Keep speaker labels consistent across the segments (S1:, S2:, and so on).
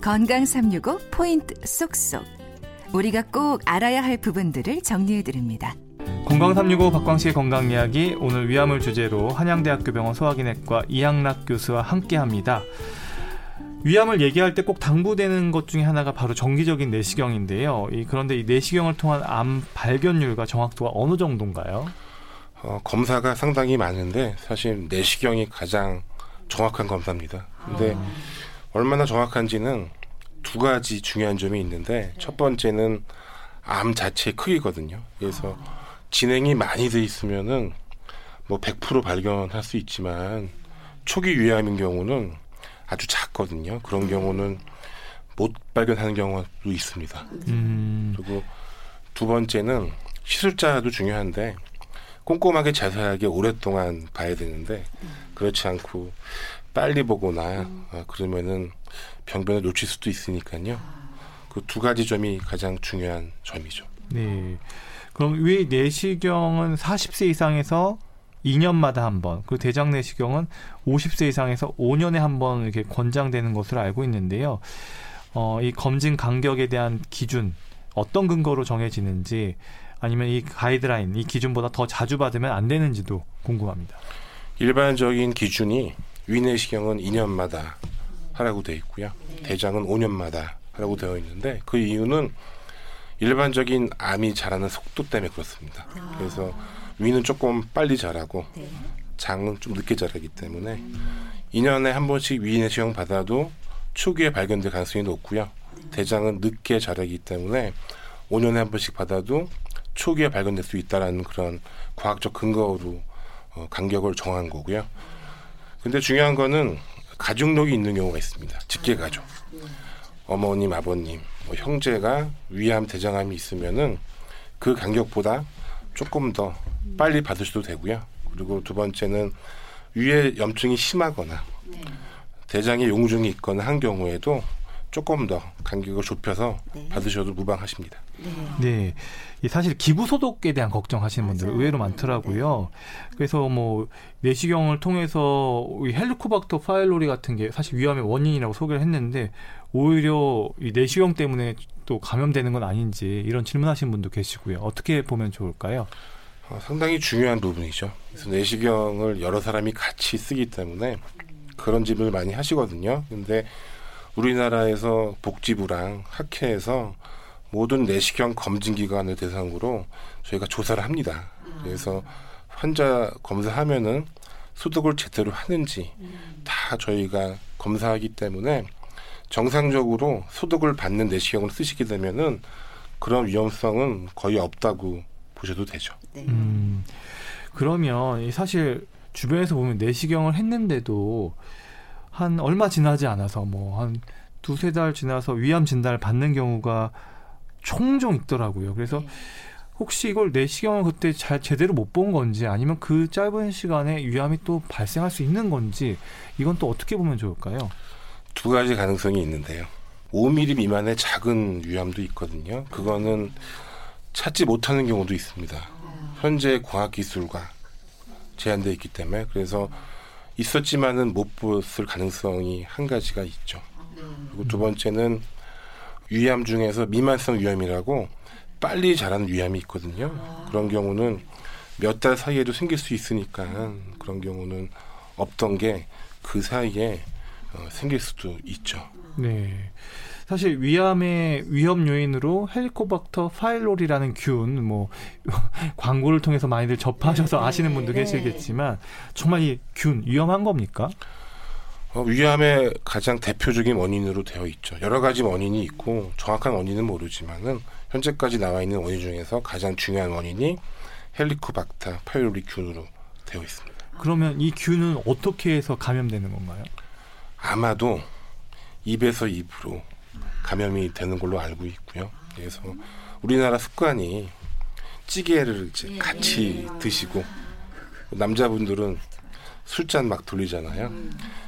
S1: 건강 365 포인트 쏙쏙. 우리가 꼭 알아야 할 부분들을 정리해 드립니다.
S2: 건강 365 박광식의 건강 이야기 오늘 위암을 주제로 한양대학교 병원 소화기내과 이양락 교수와 함께 합니다. 위암을 얘기할 때 꼭 당부되는 것 중에 하나가 바로 정기적인 내시경인데요. 그런데 이 내시경을 통한 암 발견율과 정확도가 어느 정도인가요?
S3: 어, 검사가 상당히 많은데 사실 내시경이 가장 정확한 검사입니다. 근데 아. 얼마나 정확한지는 두 가지 중요한 점이 있는데 첫 번째는 암 자체의 크기거든요. 그래서 진행이 많이 돼 있으면은 뭐 100% 발견할 수 있지만 초기 위암인 경우는 아주 작거든요. 그런 경우는 못 발견하는 경우도 있습니다. 음. 그리고 두 번째는 시술자도 중요한데 꼼꼼하게 자세하게 오랫동안 봐야 되는데 그렇지 않고 빨리 보거나 어, 그러면은 병변을 놓칠 수도 있으니까요. 그 두 가지 점이 가장 중요한 점이죠.
S2: 네. 그럼 위 내시경은 40세 이상에서 2년마다 한 번, 그리고 대장 내시경은 50세 이상에서 5년에 한 번 이렇게 권장되는 것으로 알고 있는데요. 어, 이 검진 간격에 대한 기준 어떤 근거로 정해지는지 아니면 이 가이드라인, 이 기준보다 더 자주 받으면 안 되는지도 궁금합니다.
S3: 일반적인 기준이 위내시경은 2년마다 하라고 되어 있고요. 대장은 5년마다 하라고 되어 있는데 그 이유는 일반적인 암이 자라는 속도 때문에 그렇습니다. 그래서 위는 조금 빨리 자라고 장은 좀 늦게 자라기 때문에 2년에 한 번씩 위내시경 받아도 초기에 발견될 가능성이 높고요. 대장은 늦게 자라기 때문에 5년에 한 번씩 받아도 초기에 발견될 수 있다라는 그런 과학적 근거로 어, 간격을 정한 거고요. 근데 중요한 거는 가족력이 있는 경우가 있습니다. 직계 가족. 어머님, 아버님, 뭐 형제가 위암, 대장암이 있으면은 그 간격보다 조금 더 빨리 받으셔도 되고요. 그리고 두 번째는 위에 염증이 심하거나 대장에 용중이 있거나 한 경우에도 조금 더 간격을 좁혀서 네. 받으셔도 무방하십니다.
S2: 네. 네. 사실 기부 소독에 대한 걱정하시는 분들 의외로 많더라고요. 네. 그래서 뭐 내시경을 통해서 헬리코박터 파일로리 같은 게 사실 위암의 원인이라고 소개를 했는데 오히려 이 내시경 때문에 또 감염되는 건 아닌지 이런 질문하시는 분도 계시고요. 어떻게 보면 좋을까요?
S3: 어, 상당히 중요한 부분이죠. 그래서 내시경을 여러 사람이 같이 쓰기 때문에 그런 질문을 많이 하시거든요. 근데 우리나라에서 복지부랑 학회에서 모든 내시경 검진 기관을 대상으로 저희가 조사를 합니다. 그래서 환자 검사하면은 소독을 제대로 하는지 다 저희가 검사하기 때문에 정상적으로 소독을 받는 내시경을 쓰시게 되면은 그런 위험성은 거의 없다고 보셔도 되죠. 네. 음,
S2: 그러면 사실 주변에서 보면 내시경을 했는데도 한 얼마 지나지 않아서 뭐 한 두세 달 지나서 위암 진단을 받는 경우가 종종 있더라고요. 그래서 네. 혹시 이걸 내시경을 그때 잘 제대로 못 본 건지 아니면 그 짧은 시간에 위암이 또 발생할 수 있는 건지 이건 또 어떻게 보면 좋을까요?
S3: 두 가지 가능성이 있는데요. 5mm 미만의 작은 위암도 있거든요. 그거는 찾지 못하는 경우도 있습니다. 현재 과학 기술과 제한되어 있기 때문에 그래서 있었지만은 못 봤을 가능성이 한 가지가 있죠. 그리고 두 번째는 위암 중에서 미만성 위암이라고 빨리 자라는 위암이 있거든요. 그런 경우는 몇 달 사이에도 생길 수 있으니까 그런 경우는 없던 게 그 사이에 어, 생길 수도 있죠.
S2: 네. 사실 위암의 위험 요인으로 헬리코박터 파일로리라는 균, 뭐 광고를 통해서 많이들 접하셔서 네, 아시는 분도 네. 계시겠지만 정말 이 균 위험한 겁니까?
S3: 어, 위암의 가장 대표적인 원인으로 되어 있죠. 여러 가지 원인이 있고 정확한 원인은 모르지만은 현재까지 나와 있는 원인 중에서 가장 중요한 원인이 헬리코박터 파일로리 균으로 되어 있습니다.
S2: 그러면 이 균은 어떻게 해서 감염되는 건가요?
S3: 아마도 입에서 입으로 감염이 되는 걸로 알고 있고요. 그래서 우리나라 습관이 찌개를 이제 네. 같이 드시고 남자분들은 술잔 막 돌리잖아요.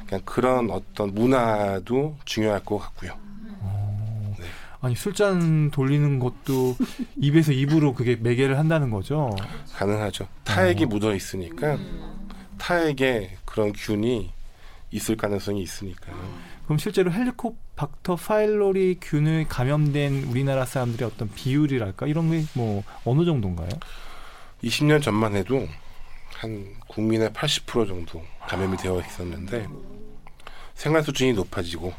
S3: 그냥 그런 어떤 문화도 중요할 것 같고요.
S2: 네. 아니 술잔 돌리는 것도 입에서 입으로 그게 매개를 한다는 거죠?
S3: 가능하죠. 타액이 어. 묻어 있으니까 타액에 그런 균이 있을 가능성이 있으니까요.
S2: 그럼 실제로 헬리콥 헬리코 박터 파일로리 균에 감염된 우리나라 사람들의 어떤 비율이랄까 이런 게 뭐 어느 정도인가요?
S3: 20년 전만 해도 한 국민의 80% 정도 감염이 되어 있었는데 생활 수준이 높아지고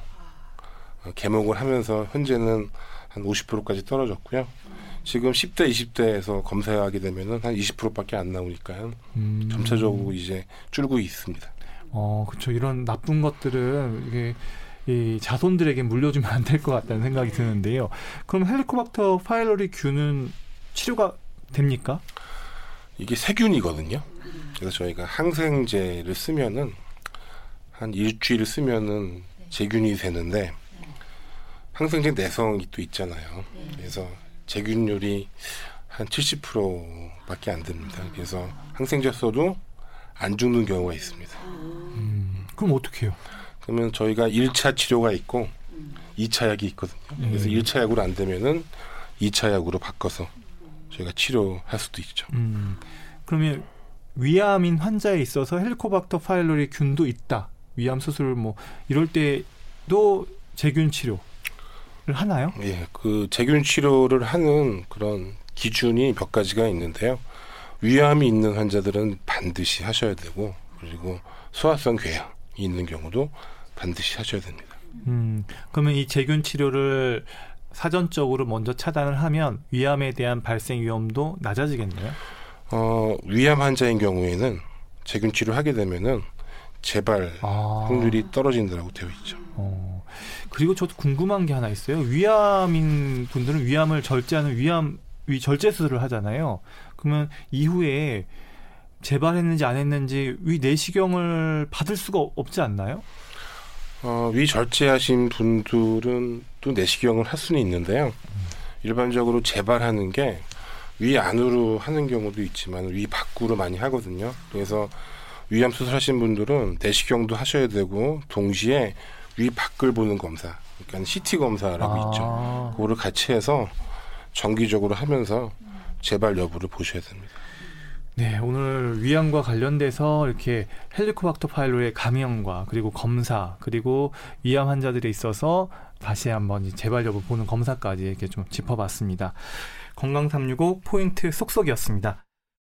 S3: 어, 개목을 하면서 현재는 한 50%까지 떨어졌고요. 지금 10대, 20대에서 검사하게 되면은 한 20%밖에 안 나오니까요.
S2: 음.
S3: 점차적으로 이제 줄고 있습니다.
S2: 어, 그렇죠. 이런 나쁜 것들은 이게 이 자손들에게 물려주면 안 될 것 같다는 생각이 드는데요. 그럼 헬리코박터 파일로리 균은 치료가 됩니까?
S3: 이게 세균이거든요. 그래서 저희가 항생제를 쓰면은 한 일주일 쓰면은 제균이 되는데 항생제 내성이 또 있잖아요. 그래서 제균율이 한 70%밖에 안 됩니다. 그래서 항생제 써도 안 죽는 경우가 있습니다.
S2: 음, 그럼 어떻게 해요?
S3: 그러면 저희가 1차 치료가 있고 2차 약이 있거든요. 그래서
S2: 음.
S3: 1차 약으로 안 되면은 2차 약으로 바꿔서 저희가 치료할 수도 있죠.
S2: 음, 그러면 위암인 환자에 있어서 헬리코박터 파일로리 균도 있다. 위암 수술 뭐 이럴 때도 제균 치료를 하나요?
S3: 예, 그 제균 치료를 하는 그런 기준이 몇 가지가 있는데요. 위암이 있는 환자들은 반드시 하셔야 되고 그리고 소화성 궤양이 있는 경우도 반드시 하셔야 됩니다.
S2: 음, 그러면 이 제균 치료를 사전적으로 먼저 차단을 하면 위암에 대한 발생 위험도 낮아지겠네요.
S3: 어, 위암 환자인 경우에는 제균 치료하게 되면은 재발
S2: 아.
S3: 확률이 떨어진다고 되어 있죠.
S2: 어. 그리고 저도 궁금한 게 하나 있어요. 위암인 분들은 위암을 절제하는 위암 위 절제 수술을 하잖아요. 그러면 이후에 재발했는지 안 했는지 위 내시경을 받을 수가 없지 않나요?
S3: 어, 위 절제하신 분들은 또 내시경을 할 수는 있는데요. 일반적으로 재발하는 게 위 안으로 하는 경우도 있지만 위 밖으로 많이 하거든요. 그래서 위암 수술하신 분들은 내시경도 하셔야 되고 동시에 위 밖을 보는 검사, 그러니까 CT 검사라고 있죠.
S2: 아.
S3: 그거를 같이 해서 정기적으로 하면서 재발 여부를 보셔야 됩니다.
S2: 네, 오늘 위암과 관련돼서 이렇게 헬리코박터 파일로의 감염과 그리고 검사 그리고 위암 환자들에 있어서 다시 한번 이 재발 여부 보는 검사까지 이렇게 좀 짚어봤습니다. 건강 365 포인트 속속이었습니다.